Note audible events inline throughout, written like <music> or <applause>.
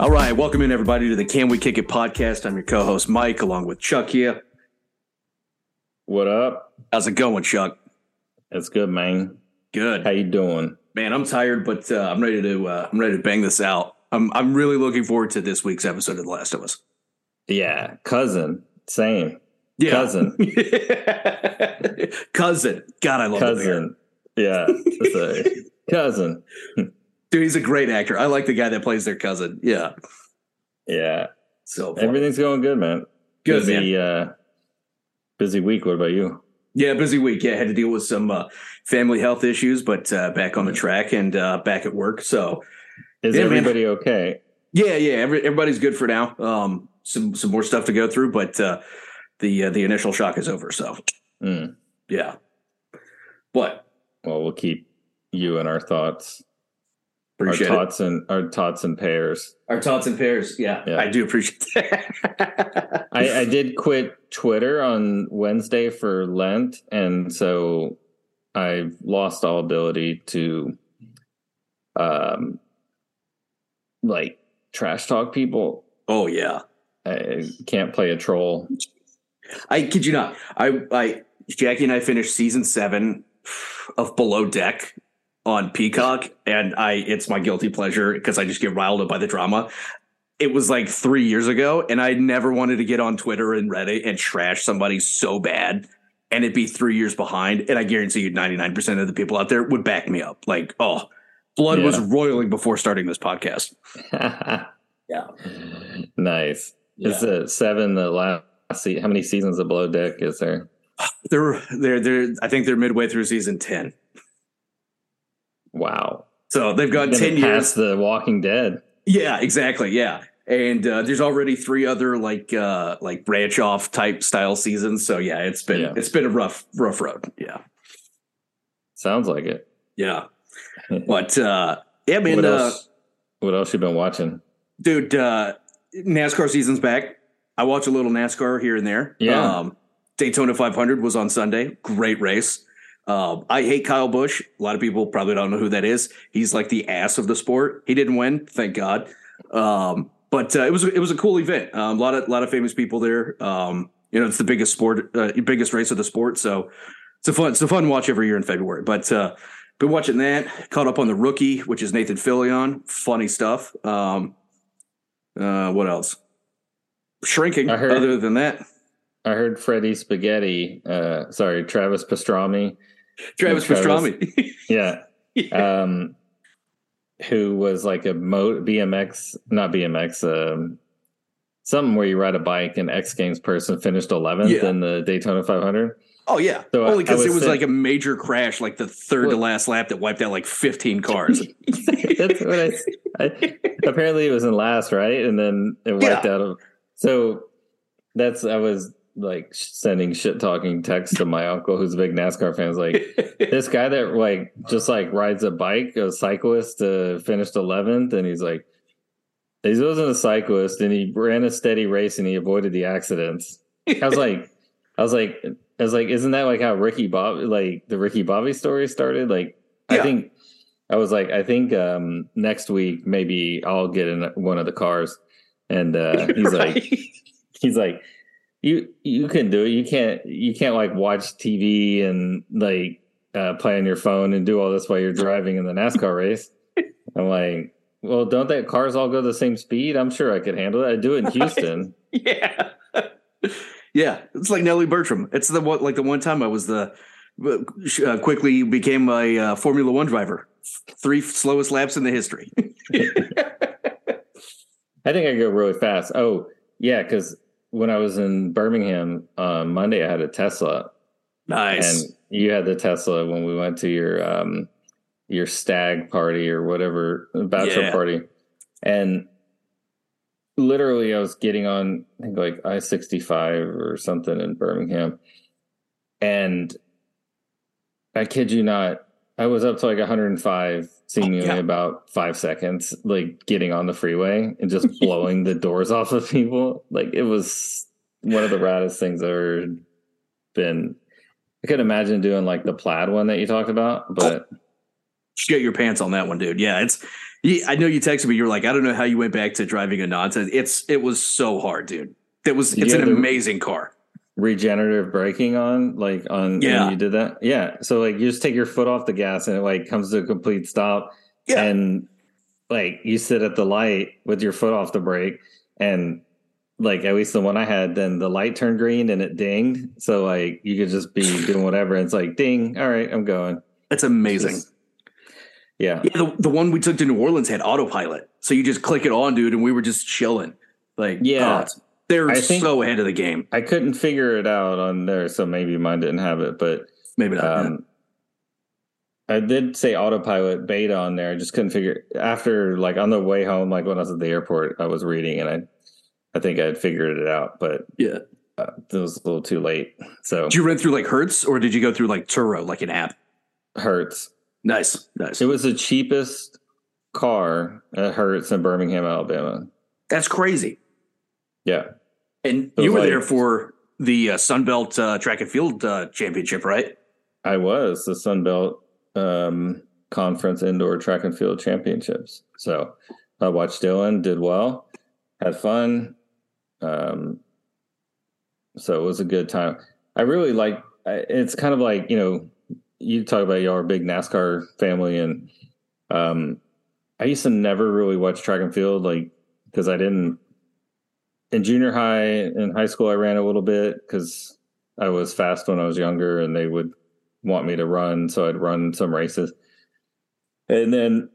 All right, welcome in everybody to the Can We Kick It podcast. I'm your co-host Mike, along with Chuck here. What up? How's it going, Chuck? It's good, man. Good, How you doing? man. I'm tired, but uh, I'm ready to uh, I'm ready to bang this out. I'm I'm really looking forward to this week's episode of The Last of Us. Yeah, cousin. Same. Yeah, Cousin. <laughs> cousin. God, I love the cousin. Yeah. <laughs> cousin. Dude, he's a great actor. I like the guy that plays their cousin. Yeah, Yeah. so fun. Everything's going good, man. good, busy, man. uh busy week. What about you? Yeah, busy week. Yeah, had to deal with some uh, family health issues, but uh, back on the track and uh, back at work. So Is Yeah, man. everybody okay? Yeah, yeah. Every, everybody's good for now. Um, some some more stuff to go through, but uh, the uh, the initial shock is over. So Mm. yeah, but Well, we'll keep you in our thoughts. Appreciate our it. tots and our tots and pairs. Our tots and pairs. Yeah, Yeah. I do appreciate that. I, I <laughs> did quit Twitter on Wednesday for Lent, and so I've lost all ability to, um, like trash talk people. oh yeah, I can't play a troll. I kid you not. I I Jackie and I finished season seven of Below Deck on Peacock, and I it's my guilty pleasure because I just get riled up by the drama. It was like three years ago, and I never wanted to get on Twitter and Reddit and trash somebody so bad, and it'd be three years behind. And I guarantee you, ninety nine percent of the people out there would back me up. Like, oh, blood was Yeah. roiling before starting this podcast. <laughs> Yeah. nice. Is it seven the last? Se- how many seasons of Below Deck is there? They're they're they're. I think they're midway through season ten, Wow. so they've got ten years. The Walking Dead. Yeah, exactly. Yeah. And uh, there's already three other like uh like branch off type style seasons. So yeah, it's been Yeah. it's been a rough rough road. Yeah. Sounds like it. Yeah. <laughs> But uh yeah, man, what uh, else? What else you been watching? dude, uh NASCAR season's back. I watch a little NASCAR here and there. Yeah. Um Daytona 500 was on Sunday. Great race. Um, I hate Kyle Busch. A lot of people probably don't know who that is. He's like the ass of the sport. He didn't win, thank God. Um, but uh, it was it was a cool event. Um, a lot of lot of famous people there. Um, you know, it's the biggest sport, uh, biggest race of the sport. So it's a fun it's a fun watch every year in February. But uh, been watching that. Caught up on the rookie, which is Nathan Fillion. Funny stuff. Um, uh, what else? Shrinking. Heard- Other than that, I heard Freddie Spaghetti. Uh, sorry, Travis Pastrami. Travis Travis- Pastrami. <laughs> <laughs> Yeah. um, who was like a mo- BMX, not BMX, um, something where you ride a bike and X Games person finished 11th Yeah. in the Daytona 500. Oh yeah, So only because it was saying- like a major crash, like the third to last lap that wiped out like fifteen cars. <laughs> That's what I, I. Apparently, it was in last, right? And then it wiped Yeah. out. Of, so that's I was like sending shit talking texts to my uncle, who's a big NASCAR fan. I was like, <laughs> this guy that like just like rides a bike, a cyclist, uh, finished 11th, and he's like, he wasn't a cyclist, and he ran a steady race, and he avoided the accidents. I was <laughs> like, I was like, I was like, isn't that like how Ricky Bob, like the Ricky Bobby story started? Like, Yeah. I think I was like, I think um next week maybe I'll get in one of the cars, and uh, he's <laughs> like, he's like you you can do it you can't you can't like watch tv and like uh, play on your phone and do all this while you're driving in the nascar race <laughs> i'm like well don't that cars all go the same speed i'm sure i could handle it i do it in <laughs> houston yeah, <laughs> yeah. It's like Nellie Bertram. It's the one like the one time I was the uh, quickly became a uh, Formula One driver. Three slowest laps in the history. i think i go really fast oh yeah because when i was in birmingham on monday i had a tesla nice. and you had the tesla when we went to your um your stag party or whatever bachelor Yeah. party and literally i was getting on i think like i-65 or something in birmingham and i kid you not i was up to like 105 seemingly yeah. about five seconds like getting on the freeway and just <laughs> blowing the doors off of people like it was one of the raddest things i've ever been I could imagine doing like the plaid one that you talked about, oh, but get your pants on that one, dude. Yeah, it's. I know you texted me. You're like, I don't know how you went back to driving a nonsense. It's it was so hard, dude. It was. It's an amazing car. Regenerative braking on, like on. Yeah, you did that. Yeah, so like you just take your foot off the gas and it like comes to a complete stop. Yeah, and like you sit at the light with your foot off the brake and like at least the one I had, then the light turned green and it dinged. So like you could just be <laughs> doing whatever. And it's like ding. All right, I'm going. That's amazing. Just, yeah. Yeah. The, the one we took to New Orleans had autopilot. So you just click it on, dude, and we were just chilling. Like, yeah. Oh, they're so ahead of the game. I couldn't figure it out on there, so maybe mine didn't have it, but maybe not. Um, I did say autopilot beta on there. I just couldn't figure after like on the way home, like when I was at the airport, I was reading and I I think I had figured it out, but yeah, uh, it was a little too late. So did you run through like Hertz or did you go through like Turo, like an app? Hertz. Nice, nice. It was the cheapest car at Hertz in Birmingham, Alabama. That's crazy. Yeah, and you were like, there for the uh, Sunbelt uh, Track and Field uh, Championship, right? I was the Sunbelt um, Conference Indoor Track and Field Championships. So I watched Dylan, did well, had fun, um, so it was a good time. I really like. It's kind of like you know, you talk about your big NASCAR family, and um, I used to never really watch track and field, like because I didn't. In junior high and high school, I ran a little bit because I was fast when I was younger, and they would want me to run, so I'd run some races. And then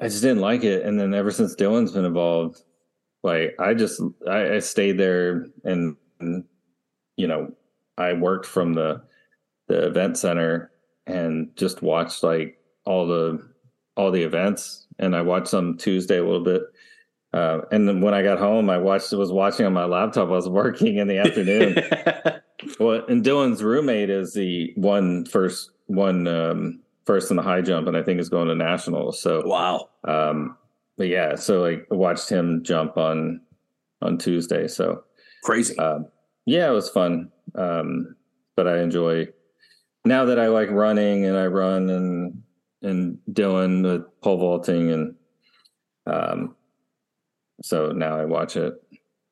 I just didn't like it. And then ever since Dylan's been involved, like I just I, I stayed there and, and you know I worked from the the event center and just watched like all the all the events and I watched some Tuesday a little bit. Uh, and then when I got home, I watched was watching on my laptop. I was working in the afternoon. <laughs> well, and Dylan's roommate is the one first one um, first in the high jump, and I think is going to nationals. So wow. Um, but yeah, so like I watched him jump on on Tuesday. So crazy. Um, yeah, it was fun. Um, but I enjoy now that I like running and I run and and Dylan the pole vaulting and um so now I watch it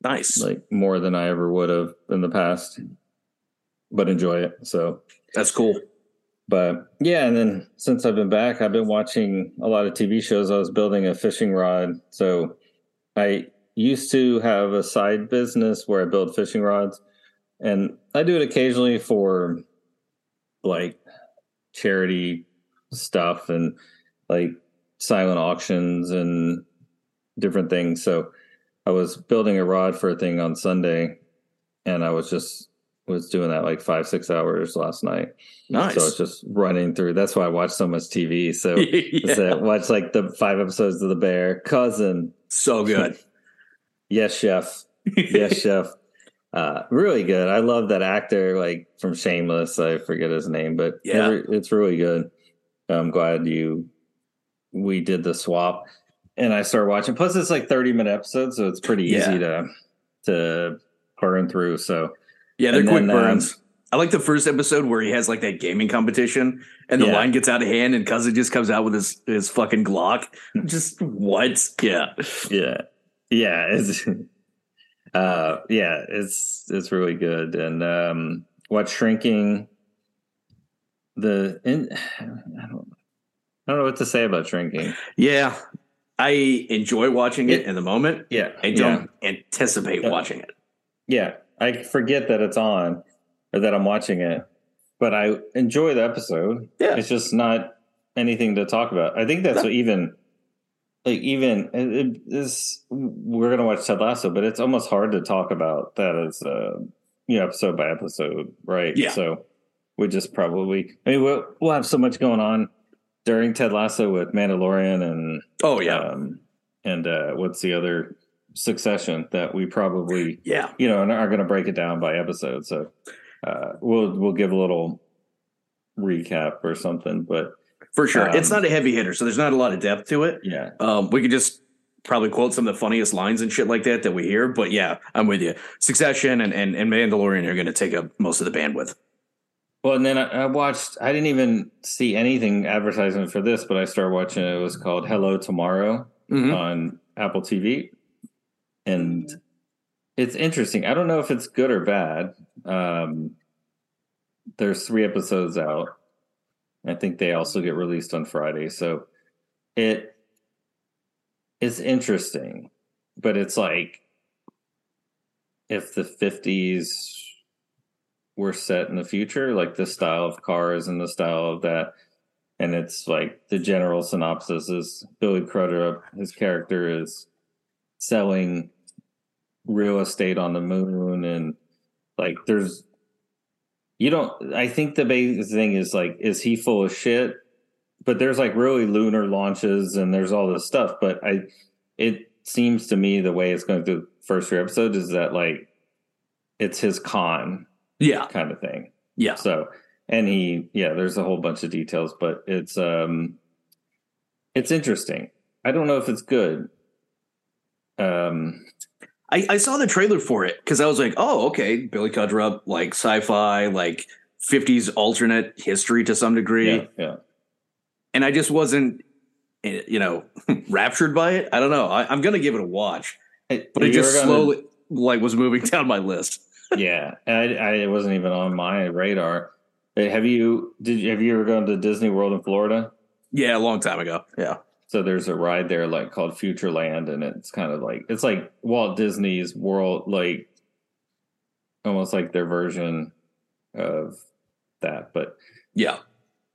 nice like more than I ever would have in the past but enjoy it so that's cool but yeah, and then since I've been back, I've been watching a lot of TV shows. I was building a fishing rod. So I used to have a side business where I build fishing rods. And I do it occasionally for like charity stuff and like silent auctions and different things. So I was building a rod for a thing on Sunday and I was just was doing that like five six hours last night. Nice. So it's just running through. That's why I watch so much TV. So <laughs> yeah. watch like the five episodes of The Bear, Cousin. So good. <laughs> yes, chef. Yes, <laughs> chef. Uh, really good. I love that actor, like from Shameless. I forget his name, but yeah, every, it's really good. I'm glad you we did the swap, and I started watching. Plus, it's like 30 minute episodes, so it's pretty easy yeah. to to burn through. So yeah, they're and quick then, burns. Um, I like the first episode where he has like that gaming competition and the yeah. line gets out of hand and cousin just comes out with his his fucking Glock. <laughs> Just what? Yeah. Yeah. Yeah. It's <laughs> uh yeah, it's it's really good. And um watch shrinking the in <sighs> I don't I don't know what to say about shrinking. Yeah. I enjoy watching it, it in the moment. Yeah. I don't yeah. anticipate watching it. Yeah. I forget that it's on or that I'm watching it, but I enjoy the episode. Yeah. It's just not anything to talk about. I think that's what even like even it is we're gonna watch Ted Lasso, but it's almost hard to talk about that as uh you know episode by episode, right? Yeah. So we just probably I mean we'll we'll have so much going on during Ted Lasso with Mandalorian and oh yeah um, and uh what's the other Succession that we probably yeah you know and are going to break it down by episode. So uh, we'll we'll give a little recap or something, but for sure, um, it's not a heavy hitter, so there's not a lot of depth to it. Yeah, um, we could just probably quote some of the funniest lines and shit like that that we hear. But yeah, I'm with you. Succession and and, and Mandalorian are going to take up most of the bandwidth. Well, and then I, I watched. I didn't even see anything advertisement for this, but I started watching. It, it was called Hello Tomorrow Mhm. on Apple TV, and it's interesting. I don't know if it's good or bad. Um, there's three episodes out. I think they also get released on Friday, so it is interesting, but it's like if the 50s were set in the future, like the style of cars and the style of that. And it's like the general synopsis is Billy Crudup, his character is selling real estate on the moon and like there's you don't I think the basic thing is like is he full of shit? But there's like really lunar launches and there's all this stuff. But I it seems to me the way it's going through the first three episodes is that like it's his con Yeah. kind of thing. Yeah. So, and he, yeah, there's a whole bunch of details, but it's, um, it's interesting. I don't know if it's good. Um, I, I saw the trailer for it because I was like, oh, okay, Billy Crudup, like sci-fi, like 50s alternate history to some degree. yeah, yeah. And I just wasn't, eh, you know, <laughs> raptured by it. I don't know. I, I'm going to give it a watch, but it just ever gone to- slowly like was moving <laughs> down my list. Yeah, I, I, it wasn't even on my radar. Have you, did have you ever gone to Disney World in Florida? Yeah, a long time ago. Yeah. So there's a ride there like called Futureland, and it's kind of like it's like Walt Disney's World, like almost like their version of that. But Yeah.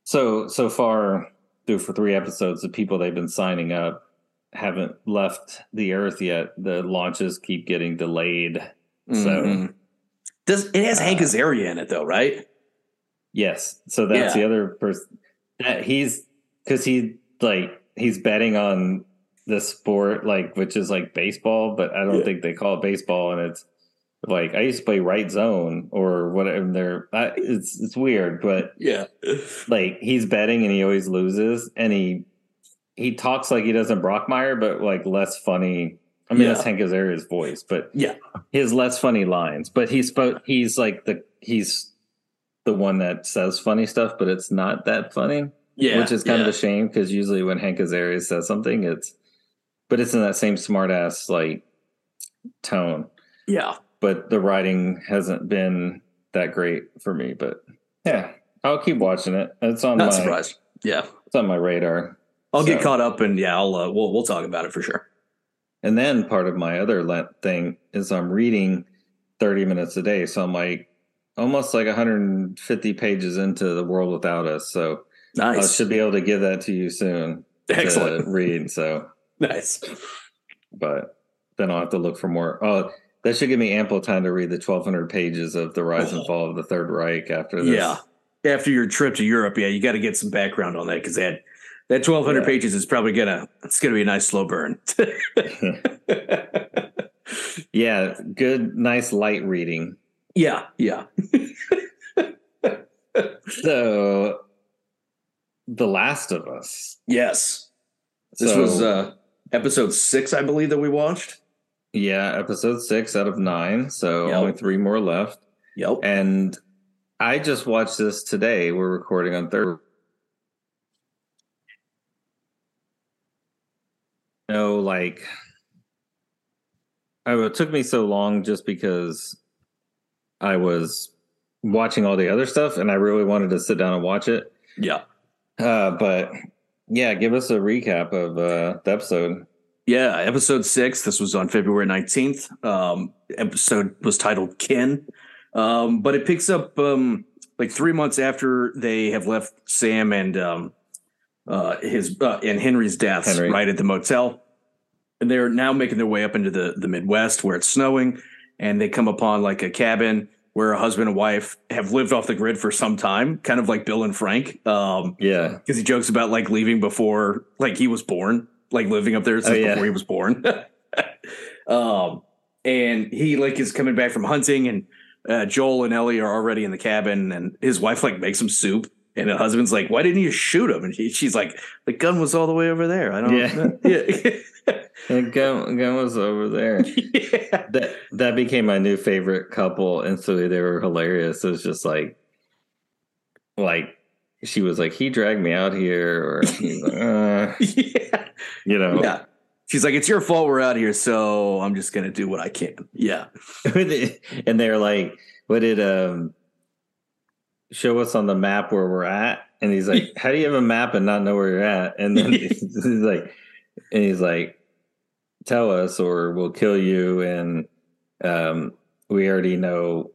so so far through for three episodes, the people they've been signing up haven't left the Earth yet. The launches keep getting delayed. So Mhm. Does it has Hank Uh, Azaria in it though, right? yes, so that's Yeah. the other person that he's because he like he's betting on the sport like which is like baseball, but I don't Yeah. think they call it baseball, and it's like I used to play right zone or whatever. and They're it's it's weird, but Yeah. like he's betting and he always loses, and he he talks like he doesn't Brockmire, but like less funny. I mean, Yeah. that's Hank Azaria's voice, but Yeah. his less funny lines. But he's spo- he's like the he's the one that says funny stuff, but it's not that funny, Yeah. which is kind yeah. of a shame because usually when Hank Azaria says something, it's but it's in that same smart ass like tone. Yeah. But the writing hasn't been that great for me. But yeah, I'll keep watching it. It's on Not my surprised. Yeah. it's on my radar. I'll get caught up and yeah, I'll uh, we'll we'll talk about it for sure. And then part of my other Lent thing is I'm reading 30 minutes a day. So I'm like almost like 150 pages into The World Without Us. So nice. I should be able to give that to you soon. Excellent. <laughs> read. So, Nice. but then I'll have to look for more. Oh, that should give me ample time to read the 1,200 pages of The Rise and Oh. Fall of the Third Reich after this. Yeah. After your trip to Europe, yeah, you got to get some background on that because that that twelve hundred Yeah. pages is probably gonna it's gonna be a nice slow burn. <laughs> yeah. Good, nice light reading. yeah, yeah, <laughs> So, The Last of Us. yes. This So- was uh episode six, I believe, that we watched. Yeah, episode six out of nine. So Yep. only three more left. Yep. And I just watched this today. We're recording on third. No, like, oh, it took me so long just because I was watching all the other stuff and I really wanted to sit down and watch it. Yeah. Uh, but yeah, give us a recap of uh, the episode. Yeah, episode six. This was on February 19th. Um, episode was titled Kin. Um, but it picks up um, like three months after they have left Sam and um, uh, his uh, and Henry's deaths Henry. right at the motel. And they're now making their way up into the, the Midwest where it's snowing. And they come upon like a cabin where a husband and wife have lived off the grid for some time, kind of like Bill and Frank. Um, Yeah. because he jokes about like leaving before like he was born, like living up there since Oh, yeah. before he was born. <laughs> um, and he like is coming back from hunting, and uh, Joel and Ellie are already in the cabin, and his wife like makes him soup, and the husband's like, "Why didn't you shoot him?" And he, she's like, "The gun was all the way over there. I don't." Yeah. <laughs> yeah. the gun, gun was over there. <laughs> yeah. that that became my new favorite couple instantly they were hilarious it was just like like she was like, he dragged me out here, or <laughs> he's like, uh, yeah. you know, Yeah. She's like, it's your fault we're out here, so I'm just gonna do what I can. Yeah. and they're like, what did um show us on the map where we're at? And he's like, <laughs> how do you have a map and not know where you're at? And then <laughs> he's like, and he's like, tell us or we'll kill you. And um, we already know,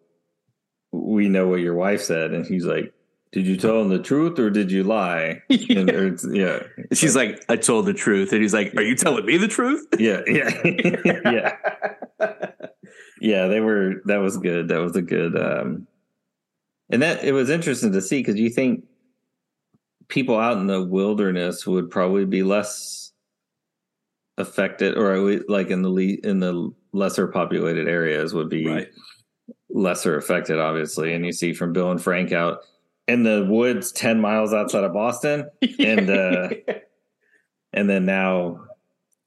we know what your wife said. And he's like, did you tell him the truth or did you lie? <laughs> And, or yeah, She's like, I told the truth. And he's like, Are you telling me the truth? yeah, yeah, yeah. yeah they were that was good that was a good um and that it was interesting to see because you think people out in the wilderness would probably be less affected or like in the le- in the lesser populated areas would be Right. lesser affected obviously. And you see from bill and frank out in the woods 10 miles outside of boston <laughs> And, uh, and then now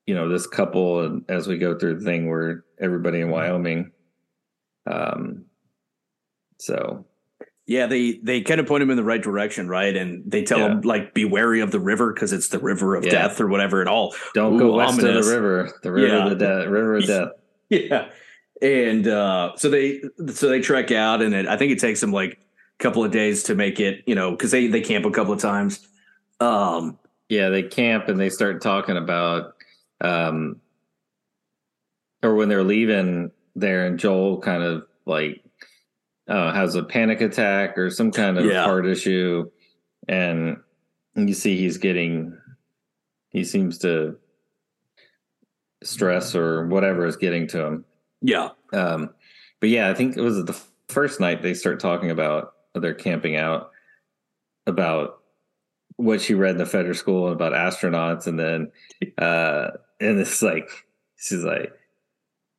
you know this couple and as we go through the thing where everybody in wyoming um so Yeah, they they kind of point him in the right direction, right? And they tell him like be wary of the river because it's the river of Yeah. death or whatever at all. don't Ooh, go west ominous. of the river the river Yeah. of the death river of <laughs> death Yeah. And uh so they so they trek out and it, I think it takes them like a couple of days to make it, you know, because they they camp a couple of times. Um yeah they camp and they start talking about um or when they're leaving there and joel kind of like uh has a panic attack or some kind of Yeah. heart issue and you see he's getting he seems to stress or whatever is getting to him yeah. um but yeah i think it was the first night they start talking about they're camping out about what she read in the Fedra school and about astronauts and then uh and it's like she's like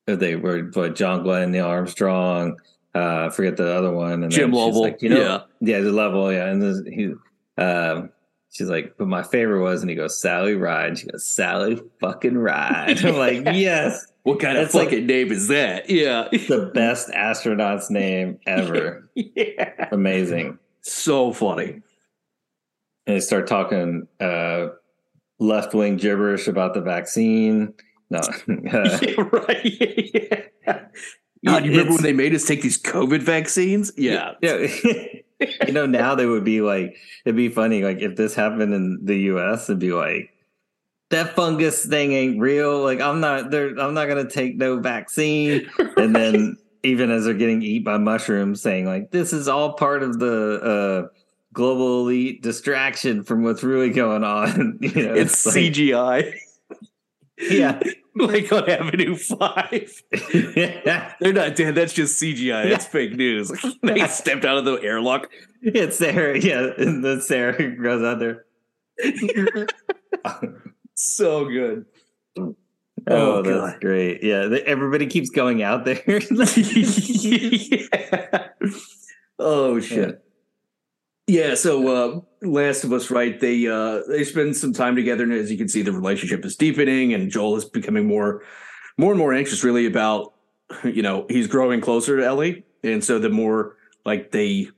they were but john glenn neil armstrong uh I forget the other one and Jim then Lovell. like, you know yeah. yeah the level yeah and this, he um she's like but my favorite was and he goes sally ride and she goes sally fucking ride i'm like <laughs> yes What kind of It's like- fucking name is that? Yeah. the best astronaut's name ever <laughs> yeah. amazing So funny. and they start talking uh left wing gibberish about the vaccine no <laughs> uh, yeah, right. Yeah. God, you remember when they made us take these COVID vaccines? Yeah. yeah. <laughs> You know now they would be like it'd be funny like if this happened in the us it'd be like that fungus thing ain't real. Like i'm not there i'm not gonna take no vaccine. <laughs> And then even as they're getting eat by mushrooms saying like this is all part of the uh global elite distraction from what's really going on. <laughs> You know it's like- CGI. yeah <laughs> like on Avenue 5. <laughs> They're not dead. That's just CGI. It's fake news. <laughs> they stepped out of the airlock. it's Sarah. Yeah, and then Sarah goes out there. So good. Oh, Oh, that's great. Yeah, everybody keeps going out there. yeah. Oh shit. Yeah, so uh Last of Us, right? They uh they spend some time together, and as you can see, the relationship is deepening, and Joel is becoming more more and more anxious really about you know, he's growing closer to Ellie. And so the more like they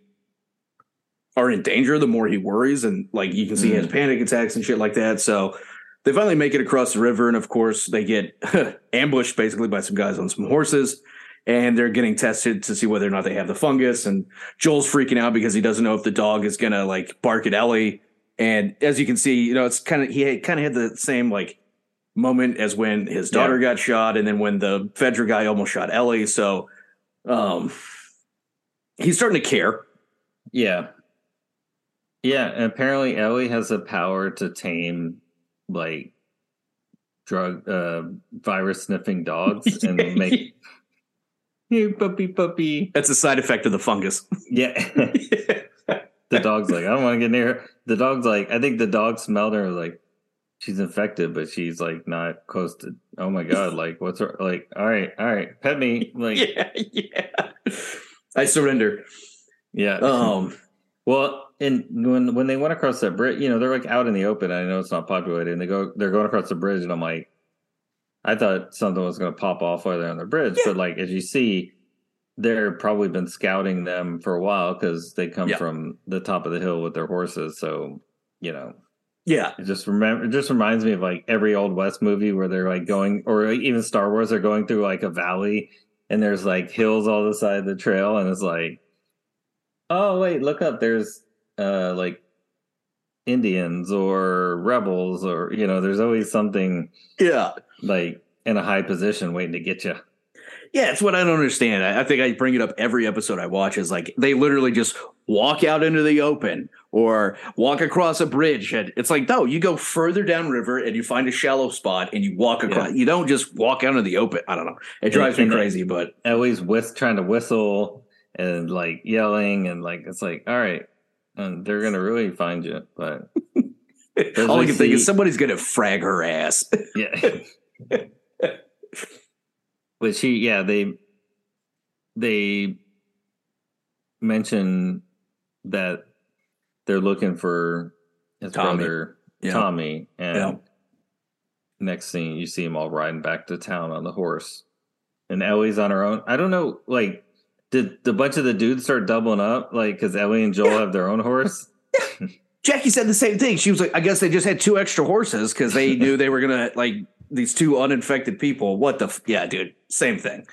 are in danger, the more he worries, and like you can see he has panic attacks and shit like that. So they finally make it across the river, and of course they get <laughs> ambushed basically by some guys on some horses, and they're getting tested to see whether or not they have the fungus. And Joel's freaking out because he doesn't know if the dog is gonna like bark at Ellie. And as you can see, you know, it's kind of he kind of had the same like moment as when his daughter got shot, and then when the Fedra guy almost shot Ellie. So, um, he's starting to care. yeah, yeah. And apparently, Ellie has a power to tame like drug uh virus sniffing dogs and <laughs> make hey puppy puppy. That's a side effect of the fungus. Yeah. <laughs> the dog's like, I don't want to get near her. The dog's like, I think the dog smelled her like, she's infected, but she's like not close to. Oh my god! <laughs> Like, what's her? Like, all right, all right, pet me. Like, yeah. yeah, yeah. I surrender. Yeah. Um, <laughs> well, and when when they went across that bridge, you know, they're like out in the open. I know it's not populated, and they go, they're going across the bridge, and I'm like, I thought something was going to pop off while they're on the bridge, but like as you see, they're probably been scouting them for a while because they come Yeah. from the top of the hill with their horses. So you know, Yeah, it just remember it just reminds me of like every old west movie where they're like going, or even Star Wars, they're going through like a valley and there's like hills all the side of the trail, and it's like, oh wait, look up, there's uh like Indians or rebels or you know, there's always something yeah. Like in a high position waiting to get you. Yeah, it's what I don't understand. I, I think I bring it up every episode I watch is like they literally just walk out into the open or walk across a bridge. And it's like, no, you go further downriver and you find a shallow spot and you walk across. You don't just walk out into the open. I don't know. It drives me and- crazy, but always whist trying to whistle and like yelling and like it's like all right and they're gonna really find you but <laughs> all I can think is somebody's going to frag her ass. yeah <laughs> <laughs> but she yeah they they mention that they're looking for his Tommy. brother Yeah. tommy and Yeah. next scene you see him all riding back to town on the horse and ellie's on her own i don't know like did the bunch of the dudes start doubling up like because ellie and joel have their own horse <laughs> Jackie said the same thing. She was like, I guess they just had two extra horses because they <laughs> knew they were gonna like these two uninfected people. What the f- yeah, dude, same thing.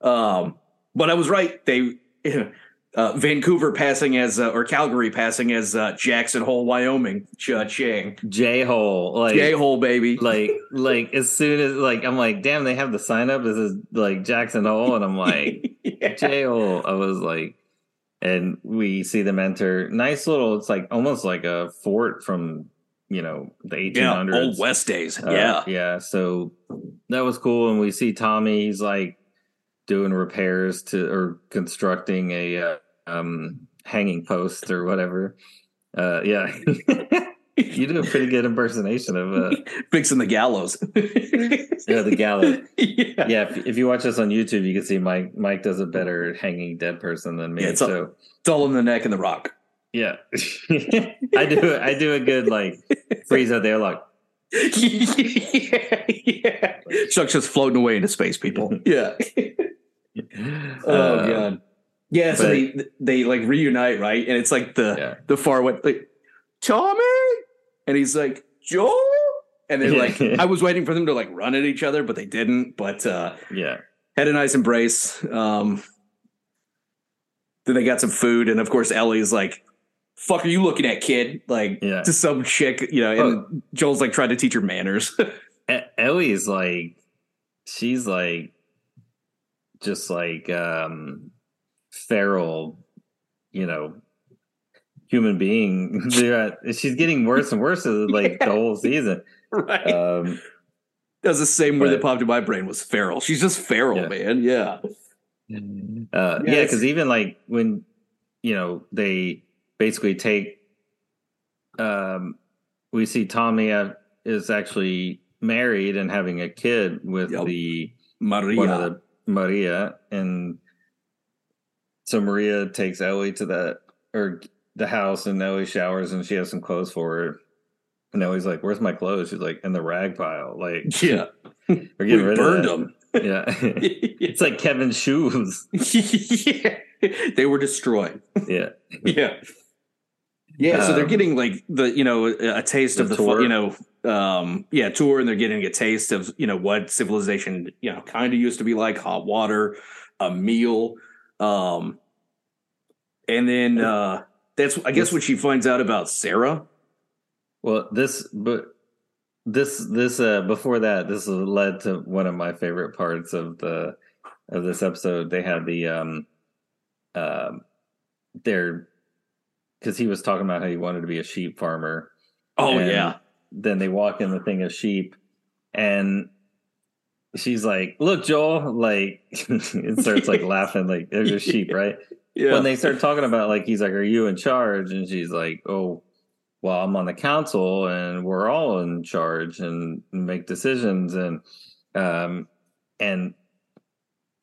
Um, but I was right. They <laughs> uh, Vancouver passing as uh, or Calgary passing as uh, Jackson Hole, Wyoming, Cha Chang, j-hole like J Hole baby. <laughs> like like as soon as like I'm like, damn, they have the sign up. This is like Jackson Hole, and I'm like, <laughs> yeah. J Hole. I was like, and we see them enter. Nice little. It's like almost like a fort from you know the yeah, 1800s. old West days. Uh, yeah, yeah. So that was cool, and we see Tommy. He's like doing repairs to or constructing a uh, um hanging post or whatever. Uh, yeah. <laughs> You do a pretty good impersonation of uh, <laughs> fixing the gallows. <laughs> yeah, the gallows. yeah. yeah, if, if you watch this on YouTube, you can see Mike. Mike does a better hanging dead person than me. Yeah, it's so It's all in the neck and the rock. Yeah, <laughs> I do. I do a good like freeze out there, like yeah, yeah. Chuck's just floating away into space, people. <laughs> Yeah. <laughs> oh uh, god. Yeah, so but- they they like reunite, right? And it's like the Yeah. the far away like Tommy, and he's like Joel, and they're like, I was waiting for them to like run at each other, but they didn't. But uh Yeah, had a nice embrace. Um Then they got some food, and of course Ellie's like, "Fuck, are you looking at, kid?" Like Yeah. to some chick, you know. And Joel's like trying to teach her manners. <laughs> Ellie's like, she's like, just like um feral, you know, human being. <laughs> She's getting worse and worse like <laughs> the whole season. right. Um, That's the same word that popped in my brain was feral. She's just feral, Yeah. man. Yeah. Uh, Yeah, yeah, because even like when you know they basically take, um, we see Tommy is actually married and having a kid with Yep. the Maria. one of the Maria, and so Maria takes Ellie to the or the house, and Ellie showers, and she has some clothes for her. And Ellie's like, "Where's my clothes?" She's like, "In the rag pile." Like, <laughs> yeah. we're We getting rid burned of them. <laughs> them. Yeah, it's like Kevin's shoes. <laughs> yeah. They were destroyed. Yeah. Yeah. Yeah, so they're Um, getting like the you know a taste of the the tour. you know um yeah tour and they're getting a taste of you know what civilization you know kind of used to be like hot water a meal um and then uh that's I guess This- when she finds out about Sarah Well, this but this this uh before that this led to one of my favorite parts of the of this episode. They had the um um their because he was talking about how he wanted to be a sheep farmer. oh And yeah Then they walk in the thing of sheep, and she's like, "Look, Joel!" Like <laughs> it starts like laughing, like there's a sheep, <laughs> right? yeah when they start talking about like he's like are you in charge and she's like oh well i'm on the council and we're all in charge and make decisions and um and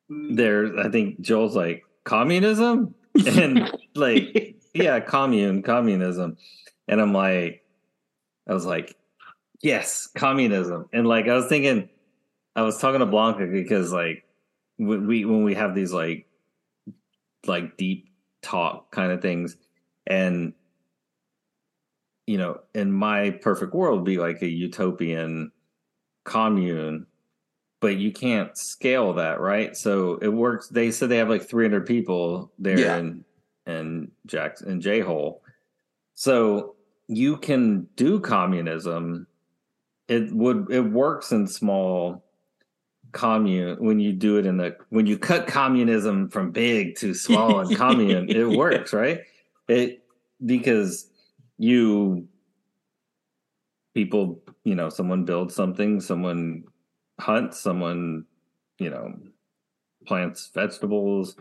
there i think joel's like communism <laughs> and like yeah commune communism and i'm like i was like yes communism and like i was thinking i was talking to blanca because like when we when we have these like like deep talk kind of things. And you know, in my perfect world be like a utopian commune, but you can't scale that, right? So it works. They said they have like 300 people there Yeah. in in Jackson and J Hole. So you can do communism. It would it works in small commune when you do it in the when you cut communism from big to small and commune, it <laughs> works, right? It because you people, you know, someone builds something, someone hunts, someone, you know, plants vegetables.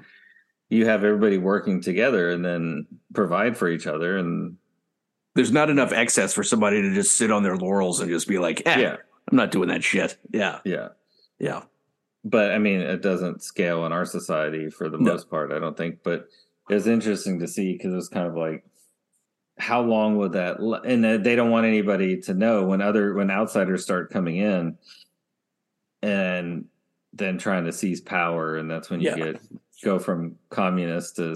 You have everybody working together and then provide for each other and There's not enough excess for somebody to just sit on their laurels and just be like, eh, yeah, I'm not doing that shit. Yeah. yeah. Yeah. but I mean, it doesn't scale in our society for the No. most part, I don't think. But it's interesting to see because it was kind of like, how long would that? And they don't want anybody to know when other when outsiders start coming in, and then trying to seize power, and that's when you Yeah. get go from communist to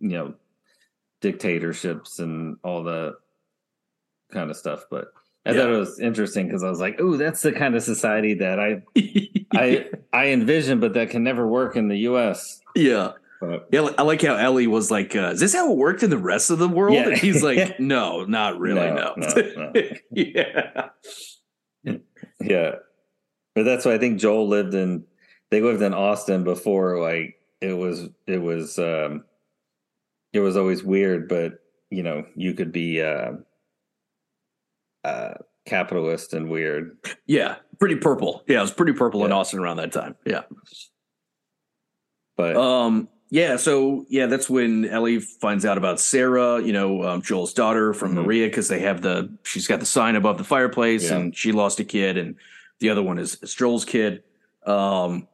you know dictatorships and all the kind of stuff. But I Yeah. thought it was interesting because I was like, "Oh, that's the kind of society that I <laughs> I I envision, but that can never work in the U.S. yeah. But Yeah, I like how Ellie was like, uh, "Is this how it worked in the rest of the world?" Yeah. And he's like, <laughs> "No, not really. No." No, no, no. <laughs> yeah, yeah, but that's why I think Joel lived in. They lived in Austin before, like it was. It was. um It was always weird, but you know, you could be uh, uh capitalist and weird. yeah, pretty purple. Yeah, it was pretty purple in Austin around that time. Yeah. But Um. Yeah. So yeah, that's when Ellie finds out about Sarah. You know, um, Joel's daughter from Mhm. Maria, because they have the she's got the sign above the fireplace, Yeah. and she lost a kid, and the other one is, is Joel's kid. Um,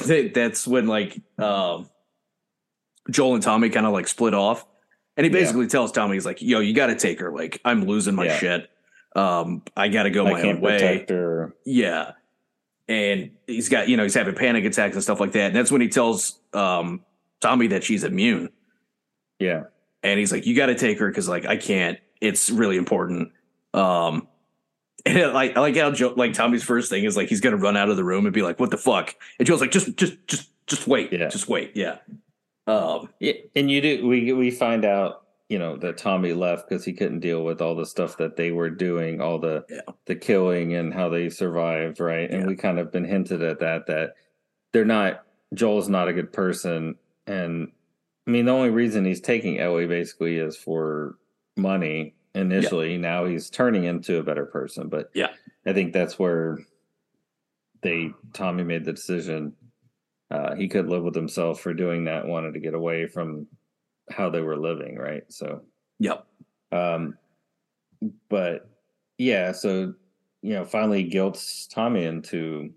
that's when like um, Joel and Tommy kind of like split off, and he Yeah. basically tells Tommy, he's like, "Yo, you got to take her. Like, I'm losing my Yeah. shit. Um, I got to go I my own way." her. Yeah. And he's got, you know, he's having panic attacks and stuff like that. And that's when he tells um, Tommy that she's immune. Yeah, And he's like, you got to take her because, like, I can't. It's really important. Um, and it, like, I like how Joe, like, Tommy's first thing is like, he's going to run out of the room and be like, what the fuck? And Joe's like, just, just, just, just wait. Yeah. Just wait. Yeah. Um, Yeah, and you do. We we find out, you know, that Tommy left because he couldn't deal with all the stuff that they were doing, all the Yeah. the killing and how they survived, right? And Yeah. we kind of been hinted at that that they're not. Joel's not a good person, and I mean the only reason he's taking Ellie basically is for money. Initially, now he's turning into a better person, but Yeah. I think that's where they Tommy made the decision uh, he could live with himself for doing that wanted to get away from how they were living right so yep. um but yeah so you know finally guilts tommy into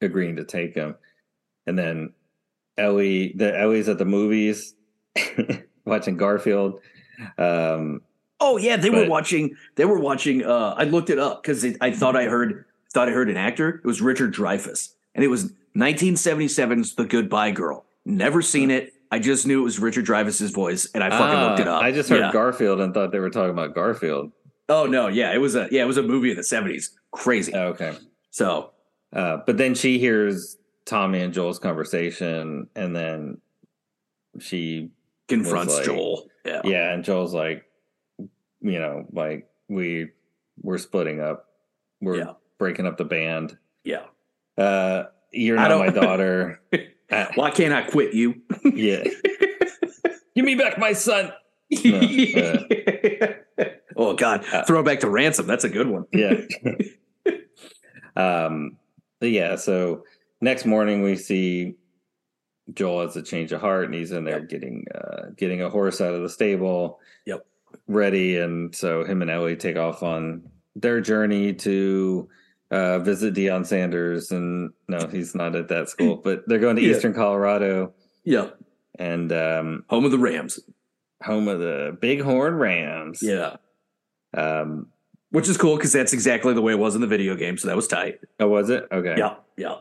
agreeing to take him and then ellie the ellie's at the movies <laughs> watching garfield um Oh yeah, they were watching. They were watching. Uh, I looked it up because I thought I heard thought I heard an actor. It was Richard Dreyfuss, and it was 1977's The Goodbye Girl. Never seen it. I just knew it was Richard Dreyfuss's voice, and I fucking looked it ah, up. i just heard Yeah. garfield and thought they were talking about garfield oh no, yeah, it was a yeah, it was a movie in the 70s. Crazy. Oh, okay So Uh, but then she hears Tommy and Joel's conversation, and then she, confronts like- Joel. Yeah. yeah, and Joel's like, you know, like we we're splitting up, we're Yeah. breaking up the band. Yeah. Uh, you're not my daughter. Uh, <laughs> Why can't I quit you? <laughs> yeah, give me back my son. Yeah. oh God, Uh, throwback to ransom. That's a good one. Yeah. <laughs> um. yeah. So next morning we see Joel has a change of heart, and he's in there Yep. getting uh, getting a horse out of the stable. Yep. Ready, and so him and Ellie take off on their journey to uh, visit Deion Sanders. And no, he's not at that school, but they're going to Yeah. Eastern Colorado Yeah. and um, Home of the Rams. home of the Bighorn Rams. Yeah. Um. Which is cool because that's exactly the way it was in the video game. So that was tight. Oh, was it? Okay. Yeah. Yeah.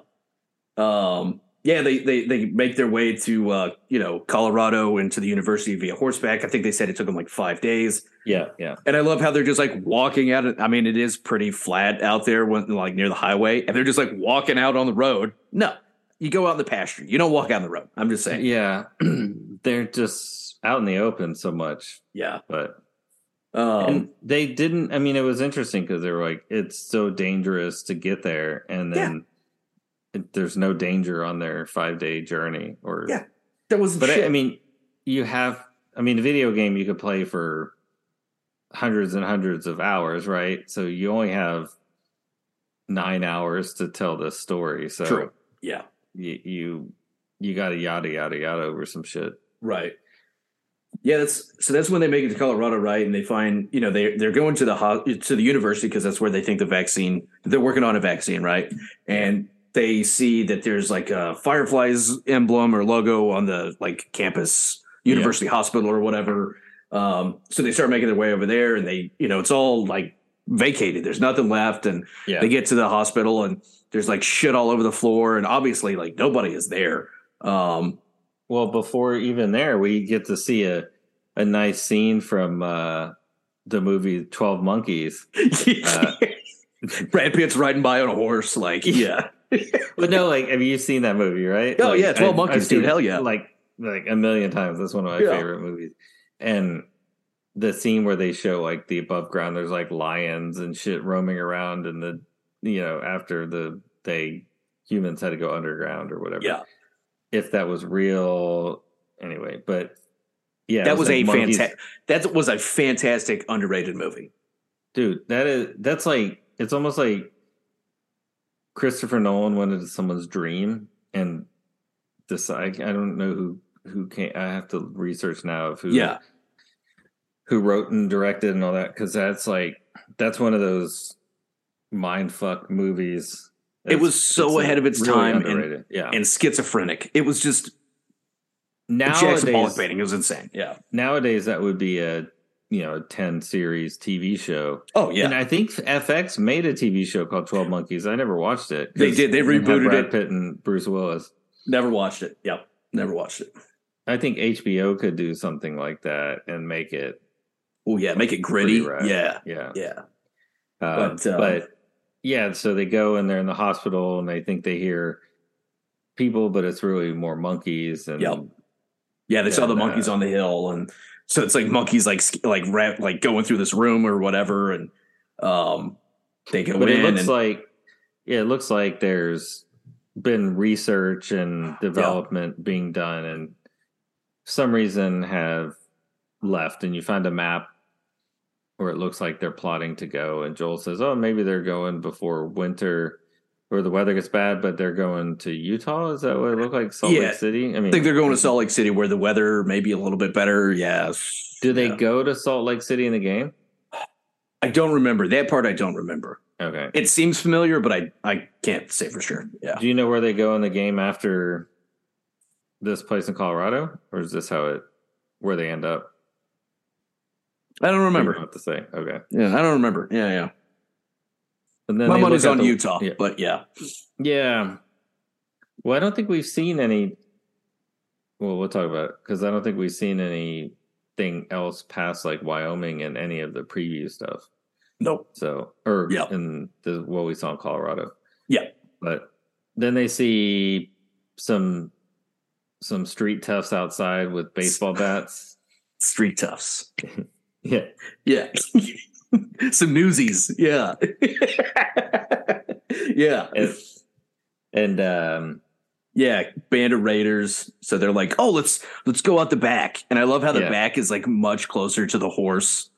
Um, yeah, they, they they make their way to uh, you know Colorado and to the university via horseback. I think they said it took them like five days. Yeah, yeah. And I love how they're just like walking out. I mean, it is pretty flat out there when like near the highway, and they're just like walking out on the road. No, you go out in the pasture. You don't walk out on the road. I'm just saying. Yeah, <clears throat> they're just out in the open so much. Yeah, but um, and they didn't. I mean, it was interesting because they were like, "It's so dangerous to get there," and then it, there's no danger on their five day journey. Or Yeah. that was. but I. I mean, you have. I mean, a video game you could play for hundreds and hundreds of hours, right? So you only have nine hours to tell this story. So True. yeah, you you, you got to yada yada yada over some shit. Right. Yeah, that's so. That's when they make it to Colorado, right? And they find, you know, they they're going to the ho- to the university because that's where they think the vaccine. They're working on a vaccine, right? And they see that there's like a Fireflies emblem or logo on the like campus university hospital or whatever. Um, so they start making their way over there, and they, you know, it's all like vacated. There's nothing left, and Yeah. they get to the hospital, and there's like shit all over the floor, and obviously, like nobody is there. Um, Well, before even there, we get to see a a nice scene from uh, the movie Twelve Monkeys. <laughs> Uh, Brad Pitt's riding by on a horse, like <laughs> yeah, <laughs> But no, like, have you seen that movie? Right? Oh, Like, yeah, 12 Monkeys, seen dude, hell yeah. like like a million times. That's one of my Yeah. favorite movies. And the scene where they show like the above ground, there's like lions and shit roaming around, and the you know after the they humans had to go underground or whatever. yeah. if that was real, anyway. But yeah, That was a like monkeys- fantastic. That was a fantastic underrated movie. dude. That is that's like it's almost like Christopher Nolan went into someone's dream and decide. I don't know who who came. I have to research now of who Yeah, who wrote and directed and all that because that's like that's one of those mind fuck movies. It was so ahead of its time and- yeah, and schizophrenic. It was just a Jackson Pollock nowadays, painting. It was insane. Yeah. nowadays that would be a you know a 10 series tv show Oh yeah. and i think fx made a tv show called 12 monkeys i never watched it They did. They rebooted brad it. pitt and bruce willis Never watched it. Yep. Never watched it. i think hbo could do something like that and make it Oh yeah. Make it gritty. Yeah. yeah Yeah. Um, But, uh, but yeah so they go and they're in the hospital and they think they hear people but it's really more monkeys and Yep. Yeah. They saw the And, uh, monkeys on the hill, and so it's like monkeys like like like going through this room or whatever, and um, they go but in it looks and like yeah, it looks like there's been research and development being done and some reason have left and you find a map where it looks like they're plotting to go and Joel says, "Oh, maybe they're going before winter or the weather gets bad, but they're going to Utah." Is that what it looked like? Salt Yeah. Lake City? I mean, I think they're going to Salt Lake City where the weather may be a little bit better. Yes. Do they Yeah. go to Salt Lake City in the game? I don't remember that part. I don't remember. Okay. It seems familiar, but I I can't say for sure. Yeah. Do you know where they go in the game after this place in Colorado, or is this how it where they end up? I don't remember. know what to say. Okay, Yeah, I don't remember. Yeah, yeah. And then My money's on the- Utah, Yeah. but yeah. yeah. Well, I don't think we've seen any. Well, we'll talk about it because I don't think we've seen anything else past like Wyoming and any of the preview stuff. Nope. So, or Yeah. in the what we saw in Colorado. Yeah. But then they see some some street toughs outside with baseball <laughs> bats. Street toughs. <laughs> Yeah. Yeah. <laughs> <laughs> Some newsies. Yeah. <laughs> yeah. And, and um Yeah. Band of Raiders. So they're like, oh, let's let's go out the back. And I love how the Yeah. back is like much closer to the horse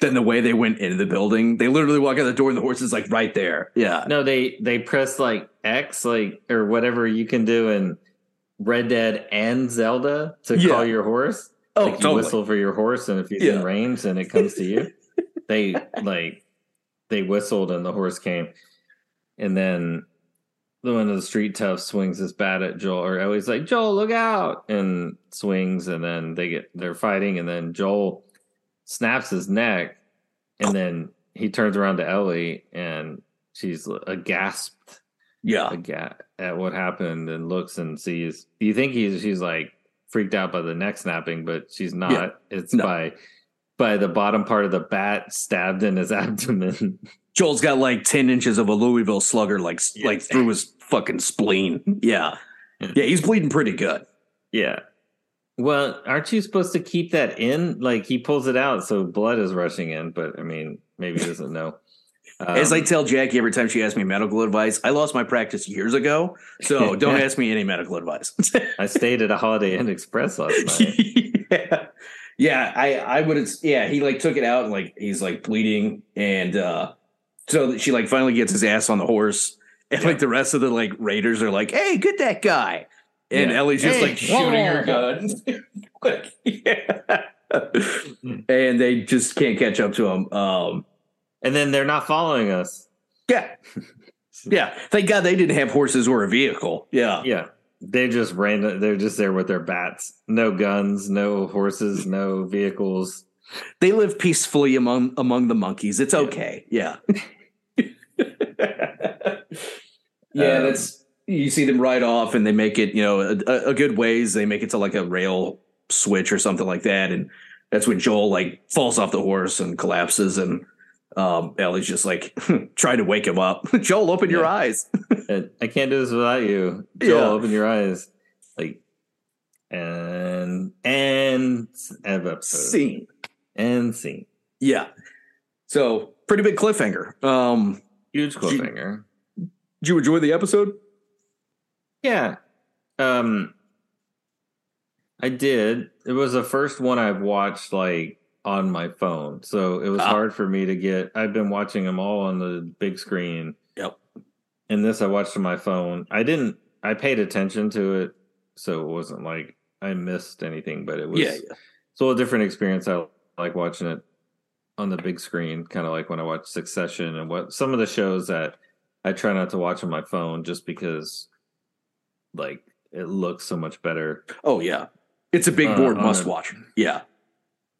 than the way they went into the building. They literally walk out the door and the horse is like right there. Yeah. no, they they press like X like or whatever you can do in Red Dead and Zelda to Yeah. call your horse. Oh, like you totally. whistle for your horse, and if he's Yeah. in range, and it comes to you. <laughs> they <laughs> like they whistled, and the horse came, and then the one of the street tough swings his bat at Joel, or Ellie's like Joel, look out, and swings, and then they get they're fighting, and then Joel snaps his neck, and then he turns around to Ellie, and she's aghast Yeah. like, at, at what happened and looks and sees. You think he's she's like freaked out by the neck snapping, but she's not. Yeah. It's No. by by the bottom part of the bat stabbed in his <laughs> abdomen. Joel's got like 10 inches of a Louisville slugger like Yeah. like through his fucking spleen. Yeah. Yeah, he's bleeding pretty good. yeah. Well, aren't you supposed to keep that in? Like he pulls it out, so blood is rushing in. But I mean, maybe he doesn't know. <laughs> As I Um, tell Jackie every time she asks me medical advice, I lost my practice years ago. So <laughs> don't ask me any medical advice. I stayed at a Holiday Inn Express last night. yeah. Yeah, I I would yeah, he like took it out and like he's like bleeding and uh so she like finally gets his ass on the horse and Yeah. like the rest of the like raiders are like, "Hey, get that guy." And Yeah. Ellie's just Hey, like shooting her gun. <laughs> like, yeah. and they just can't catch up to him. Um and then they're not following us. yeah. <laughs> Yeah, thank God they didn't have horses or a vehicle. Yeah. Yeah. They just random. They're just there with their bats. No guns, no horses, no vehicles. They live peacefully among among the monkeys. It's okay. Yeah. <laughs> yeah, Um, that's you see them ride off and they make it, you know, a, a- a good ways. They make it to like a rail switch or something like that, and that's when Joel like falls off the horse and collapses, and um, Ellie's just like <laughs> trying to wake him up. <laughs> Joel, open your eyes. <laughs> I can't do this without you. Joel, Yeah. open your eyes. Like, and and episode Scene. and scene. Yeah. So pretty big cliffhanger. Um, Huge cliffhanger. did you enjoy the episode? Yeah. Um I did. It was the first one I've watched like on my phone. So it was Ah. hard for me to get I've been watching them all on the big screen. Yep. And this I watched on my phone. I didn't I paid attention to it, so it wasn't like I missed anything, but it was Yeah, yeah. it's a little different experience. I like watching it on the big screen, kind of like when I watch Succession and what some of the shows that I try not to watch on my phone just because like it looks so much better. Oh yeah. It's a big Uh, board on must a- watch. Yeah.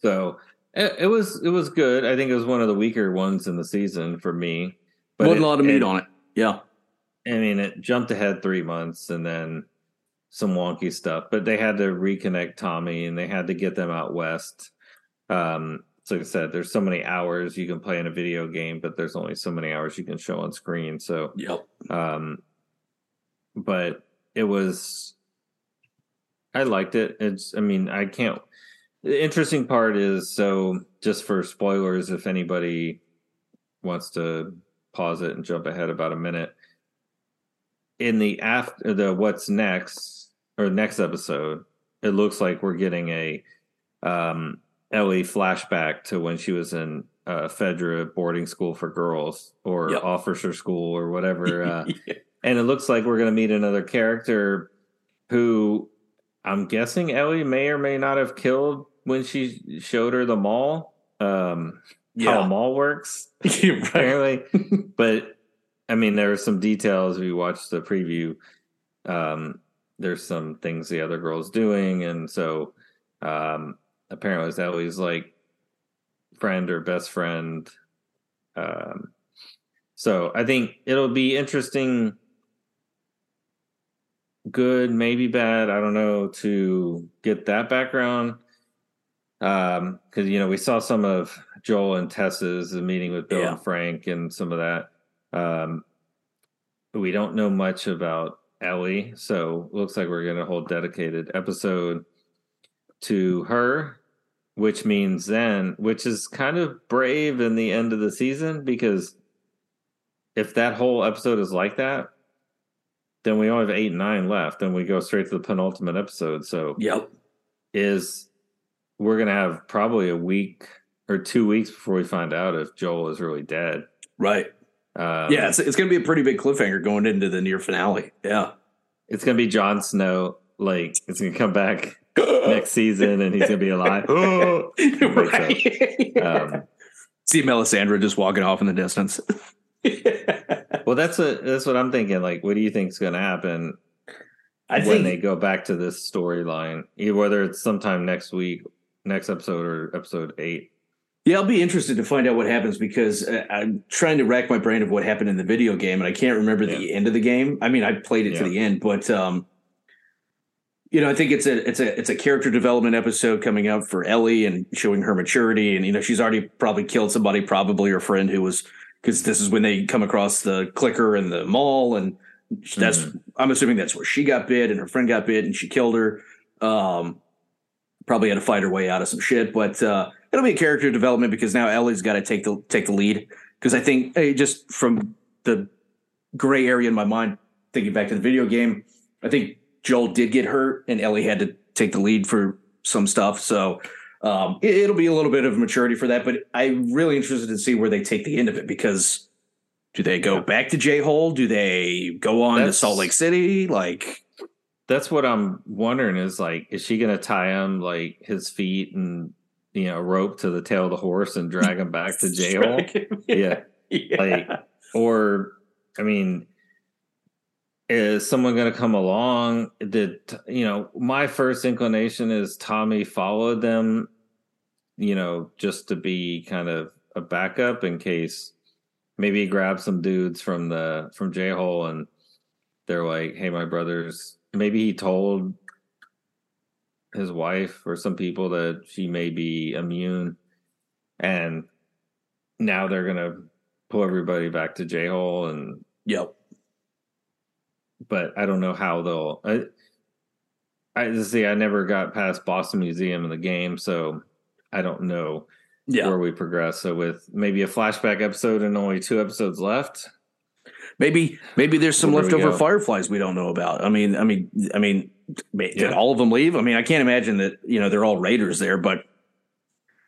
So it, it was it was good. I think it was one of the weaker ones in the season for me. Wasn't it- a lot of meat it- on it. Yeah. I mean, it jumped ahead three months and then some wonky stuff, but they had to reconnect Tommy and they had to get them out west. Um, so like I said, there's so many hours you can play in a video game, but there's only so many hours you can show on screen. So, Yep. um, but it was, I liked it. It's, I mean, I can't. The interesting part is so just for spoilers, if anybody wants to pause it and jump ahead about a minute in the after the what's next or next episode, it looks like we're getting a um, Ellie flashback to when she was in uh, Fedra boarding school for girls or Yep. officer school or whatever. <laughs> Uh, and it looks like we're going to meet another character who I'm guessing Ellie may or may not have killed when she showed her the mall. Um, How a mall works <laughs> right. apparently. <laughs> but I mean, there are some details. We watched the preview. Um, there's some things the other girl's doing, and so um, apparently it's Ellie's like friend or best friend. Um, so I think it'll be interesting. Good, maybe bad. I don't know to get that background. Um, because you know we saw some of Joel and Tessa's meeting with Bill Yeah. and Frank and some of that. Um, we don't know much about Ellie, so looks like we're going to hold dedicated episode to her, which means then, which is kind of brave in the end of the season because if that whole episode is like that, then we only have eight and nine left, and we go straight to the penultimate episode. So Yep. is we're gonna have probably a week or two weeks before we find out if Joel is really dead. Right. Um, yeah, it's, it's going to be a pretty big cliffhanger going into the near finale. Yeah. it's gonna be Jon Snow. Like it's gonna come back <gasps> next season, and he's gonna be alive. <laughs> <laughs> right. Um, See Melisandre just walking off in the distance. <laughs> well, that's what that's what I'm thinking. Like, what do you think's gonna happen I when think they go back to this storyline? Whether it's sometime next week, next episode, or episode eight. Yeah, I'll be interested to find out what happens because uh, I'm trying to rack my brain of what happened in the video game, and I can't remember the Yeah. end of the game. I mean, I played it to the end, but um, you know, I think it's a it's a it's a character development episode coming up for Ellie and showing her maturity, and you know, she's already probably killed somebody, probably her friend who was because this is when they come across the clicker in the mall, and that's I'm assuming that's where she got bit and her friend got bit and she killed her. Um, probably had to fight her way out of some shit, but uh, it'll be a character development because now Ellie's got to take the take the lead because I think eh, just from the gray area in my mind, thinking back to the video game, I think Joel did get hurt and Ellie had to take the lead for some stuff. So um, it, it'll be a little bit of maturity for that, but I'm really interested to see where they take the end of it because do they go back to J Hole? Do they go on to Salt Lake City? Like, That's what I'm wondering is like, is she gonna tie him like his feet and you know rope to the tail of the horse and drag him back to <laughs> jail? yeah. yeah. Like, or I mean, is someone going to come along? Did you know? My first inclination is Tommy followed them, you know, just to be kind of a backup in case maybe he grabbed some dudes from the from J Hole and they're like, "Hey, my brothers." Maybe he told his wife or some people that she may be immune, and now they're gonna pull everybody back to J Hole and Yep. but I don't know how they'll. I, I see. I never got past Boston Museum in the game, so I don't know Yeah. where we progress. So with maybe a flashback episode and only two episodes left, Maybe maybe there's some Where do we leftover fireflies we don't know about. I mean, I mean, I mean, did Yeah. all of them leave? I mean, I can't imagine that. You know, they're all raiders there, but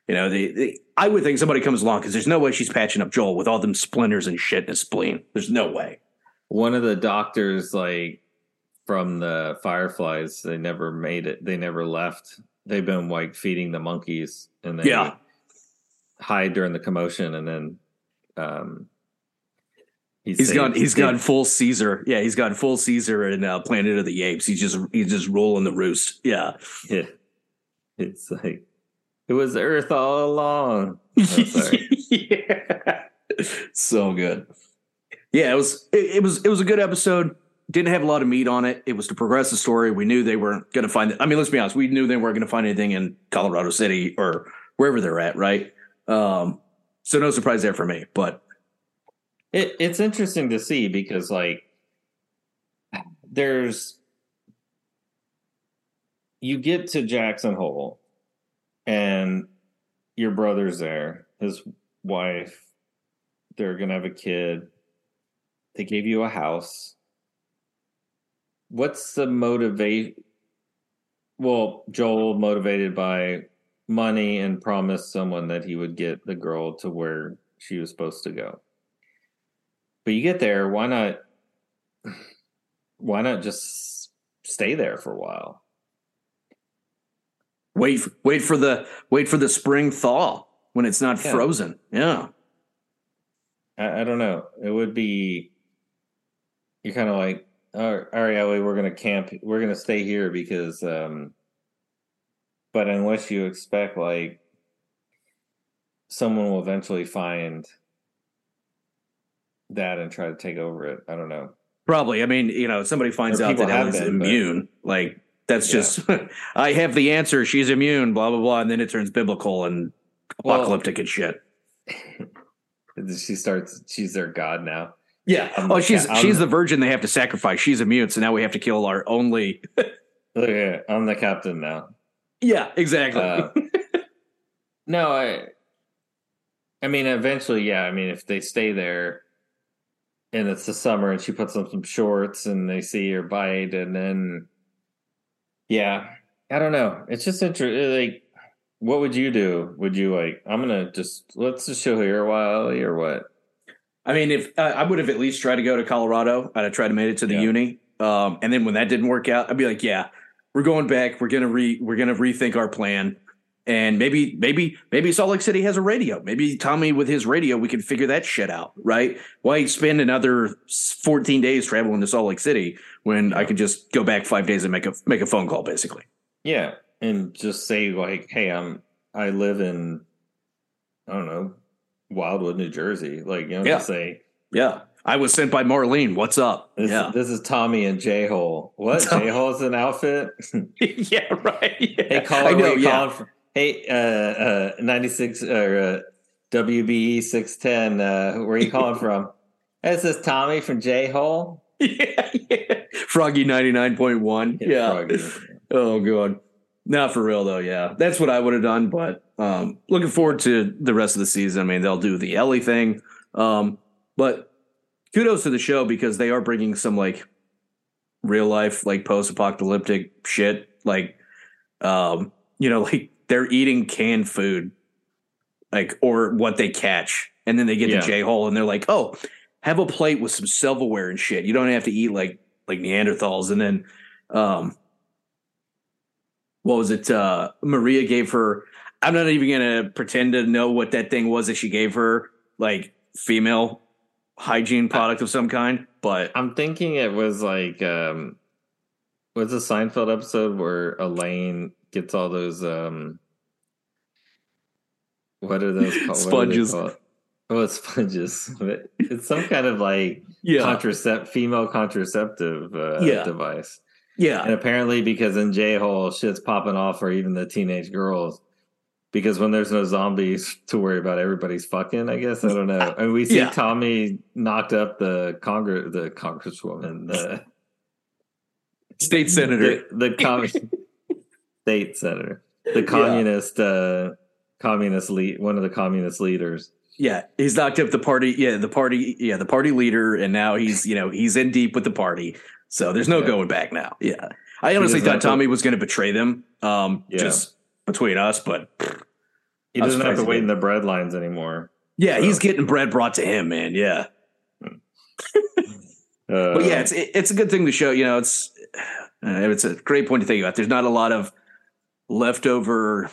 you know, they, they I would think somebody comes along because there's no way she's patching up Joel with all them splinters and shit in his spleen. There's no way. one of the doctors, like from the Fireflies, they never made it. They never left. They've been like feeding the monkeys, and they Yeah. hide during the commotion, and then um, he He's saved- gone. He's saved- gone full Caesar. Yeah, he's gone full Caesar in uh, Planet of the Apes. He's just he's just rolling the roost. Yeah. Yeah. It's like it was Earth all along. <laughs> Oh, yeah. So good. Yeah, it was it, it was it was a good episode. Didn't have a lot of meat on it. It was to progress the story. We knew they weren't going to find it. I mean, let's be honest. We knew they weren't going to find anything in Colorado City or wherever they're at, right? Um, so no surprise there for me. But It, it's interesting to see because like there's you get to Jackson Hole and your brother's there, his wife, they're gonna have a kid. They gave you a house. What's the motivate? Well, Joel motivated by money and promised someone that he would get the girl to where she was supposed to go. But you get there, why not why not just stay there for a while? wait, wait for the wait for the spring thaw when it's not Yeah. frozen. Yeah. I, I don't know. It would be you're kind of like, all right, all right, we're gonna camp. We're gonna stay here because, um, but unless you expect like someone will eventually find that and try to take over it. I don't know. Probably. I mean, you know, somebody finds out people that have Ellie's been, but- immune. Like that's Yeah. just <laughs> I have the answer. She's immune. Blah blah blah. And then it turns biblical and Well- apocalyptic and shit. <laughs> She starts. She's their god now. Yeah. I'm oh, the she's I'm- she's the virgin they have to sacrifice. She's immune, so now we have to kill our only. <laughs> Look at I'm the captain now. Yeah, exactly. Uh, no, I. I mean, eventually, yeah. I mean, if they stay there, and it's the summer, and she puts on some shorts, and they see her bite, and then, yeah, I don't know. It's just interesting. Like, what would you do? Would you like? I'm gonna just let's just show here a while, or what? I mean, if uh, I would have at least tried to go to Colorado, I'd have tried to made it to the Yeah. uni. Um, and then when that didn't work out, I'd be like, yeah, we're going back. We're gonna re we're gonna rethink our plan. And maybe, maybe, maybe Salt Lake City has a radio. Maybe Tommy with his radio, we can figure that shit out, right? Why spend another 14 days traveling to Salt Lake City when I could just go back five days and make a make a phone call, basically? Yeah, and just say like, "Hey, I'm I live in I don't know, Wildwood, New Jersey. Like you know, Yeah. just say Yeah. I was sent by Marlene. What's up? this, yeah. this is Tommy and J Hole. What <laughs> J Hole's an outfit? <laughs> <laughs> yeah, right. Yeah. hey, caller, I know, where you yeah. Hey, uh, uh, ninety six or uh, WBE six ten. Uh, where are you calling from? <laughs> This is Tommy from J Hole. <laughs> yeah, yeah. Froggy 99.1. Yeah. <laughs> Oh, God. Not for real, though. Yeah. That's what I would have done. But um, looking forward to the rest of the season. I mean, they'll do the Ellie thing. Um, but kudos to the show because they are bringing some like real life, like post apocalyptic shit. Like, um, you know, like they're eating canned food, like, or what they catch. And then they get Yeah. to J Hole and they're like, oh, have a plate with some silverware and shit. You don't have to eat like like Neanderthals. And then um what was it? Uh Maria gave her I'm not even gonna pretend to know what that thing was that she gave her, like female hygiene product of some kind. But I'm thinking it was like um was a Seinfeld episode where Elaine gets all those um what are those called? What are they Sponges. called? Oh, it's sponges. <laughs> It's some kind of like yeah. contracept female contraceptive uh, Yeah. device. yeah. And apparently because in J hole shit's popping off for even the teenage girls. Because when there's no zombies to worry about, everybody's fucking. I guess I don't know. And we see Yeah. Tommy knocked up the congress, the congresswoman, the State senator. the, the com- state senator, the communist, uh, communist lead, one of the communist leaders. Yeah, he's knocked up the party. Yeah, the party. Yeah, the party leader, and now he's you know he's in deep with the party. So there's no Yeah. going back now. Yeah, I honestly thought have to- Tommy was going to betray them. Um, Yeah. just between us, but He doesn't have to wait in the bread lines anymore. yeah, So- he's getting bread brought to him, man. Yeah, <laughs> Uh, but yeah, it's it, it's a good thing to show. You know, it's uh, it's a great point to think about. There's not a lot of leftover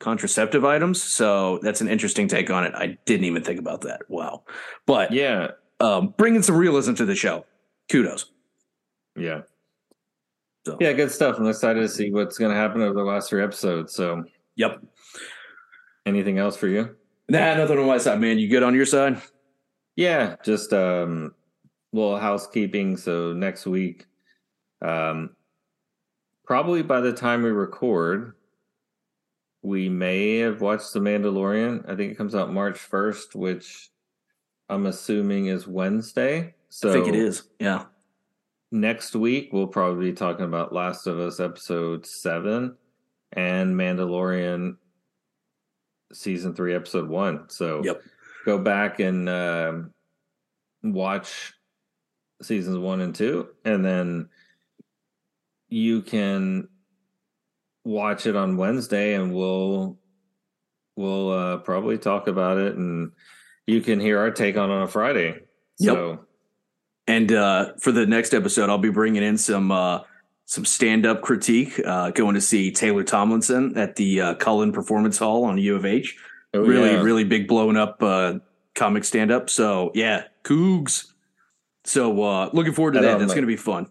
contraceptive items, so that's an interesting take on it. I didn't even think about that. Wow, but yeah, um, bringing some realism to the show. Kudos. yeah, So. yeah. Good stuff. I'm excited to see what's going to happen over the last three episodes. So, Yep. anything else for you? Nah, nothing on my side, man. You good on your side? Yeah, just um little housekeeping. So next week, um probably by the time we record, we may have watched The Mandalorian. I think it comes out March first, which I'm assuming is Wednesday. So I think it is. Yeah. next week we'll probably be talking about Last of Us episode seven and Mandalorian season three episode one. So Yep. go back and um, watch seasons one and two, and then you can watch it on Wednesday, and we'll we'll uh, probably talk about it, and you can hear our take on it on a Friday. Yep. So And uh, for the next episode, I'll be bringing in some uh, some stand up critique. Uh, going to see Taylor Tomlinson at the uh, Cullen Performance Hall on U of H. oh, really, yeah. really big blown up uh, comic stand up. So yeah, Cougs. So uh, looking forward to that. That's going to be fun.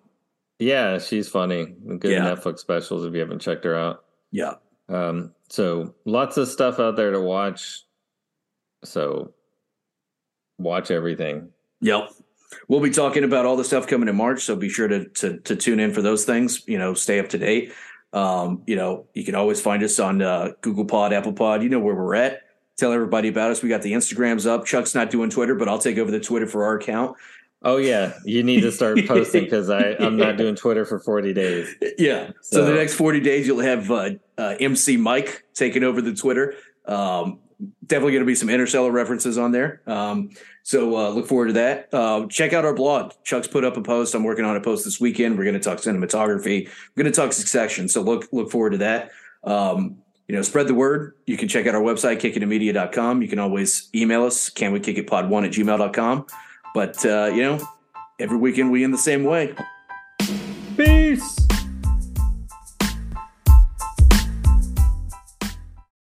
Yeah, she's funny. Good Yeah. Netflix specials if you haven't checked her out. Yeah. Um, so lots of stuff out there to watch. So watch everything. Yep. We'll be talking about all the stuff coming in March, so be sure to to, to tune in for those things. You know, stay up to date. Um, you know, you can always find us on uh, Google Pod, Apple Pod. You know where we're at. Tell everybody about us. We got the Instagrams up. Chuck's not doing Twitter, but I'll take over the Twitter for our account. Oh yeah, you need to start posting because I I'm not <laughs> doing Twitter for 40 days. Yeah. So, the next 40 days, you'll have uh, uh, MC Mike taking over the Twitter. Um, definitely going to be some interstellar references on there. Um, so uh, look forward to that. Uh, check out our blog. Chuck's put up a post. I'm working on a post this weekend. We're going to talk cinematography. We're going to talk succession. So look look forward to that. Um, you know, spread the word. You can check out our website, kickitmedia.com. You can always email us, can we kick it pod one at gmail.com. But, uh, you know, every weekend we in the same way. Peace.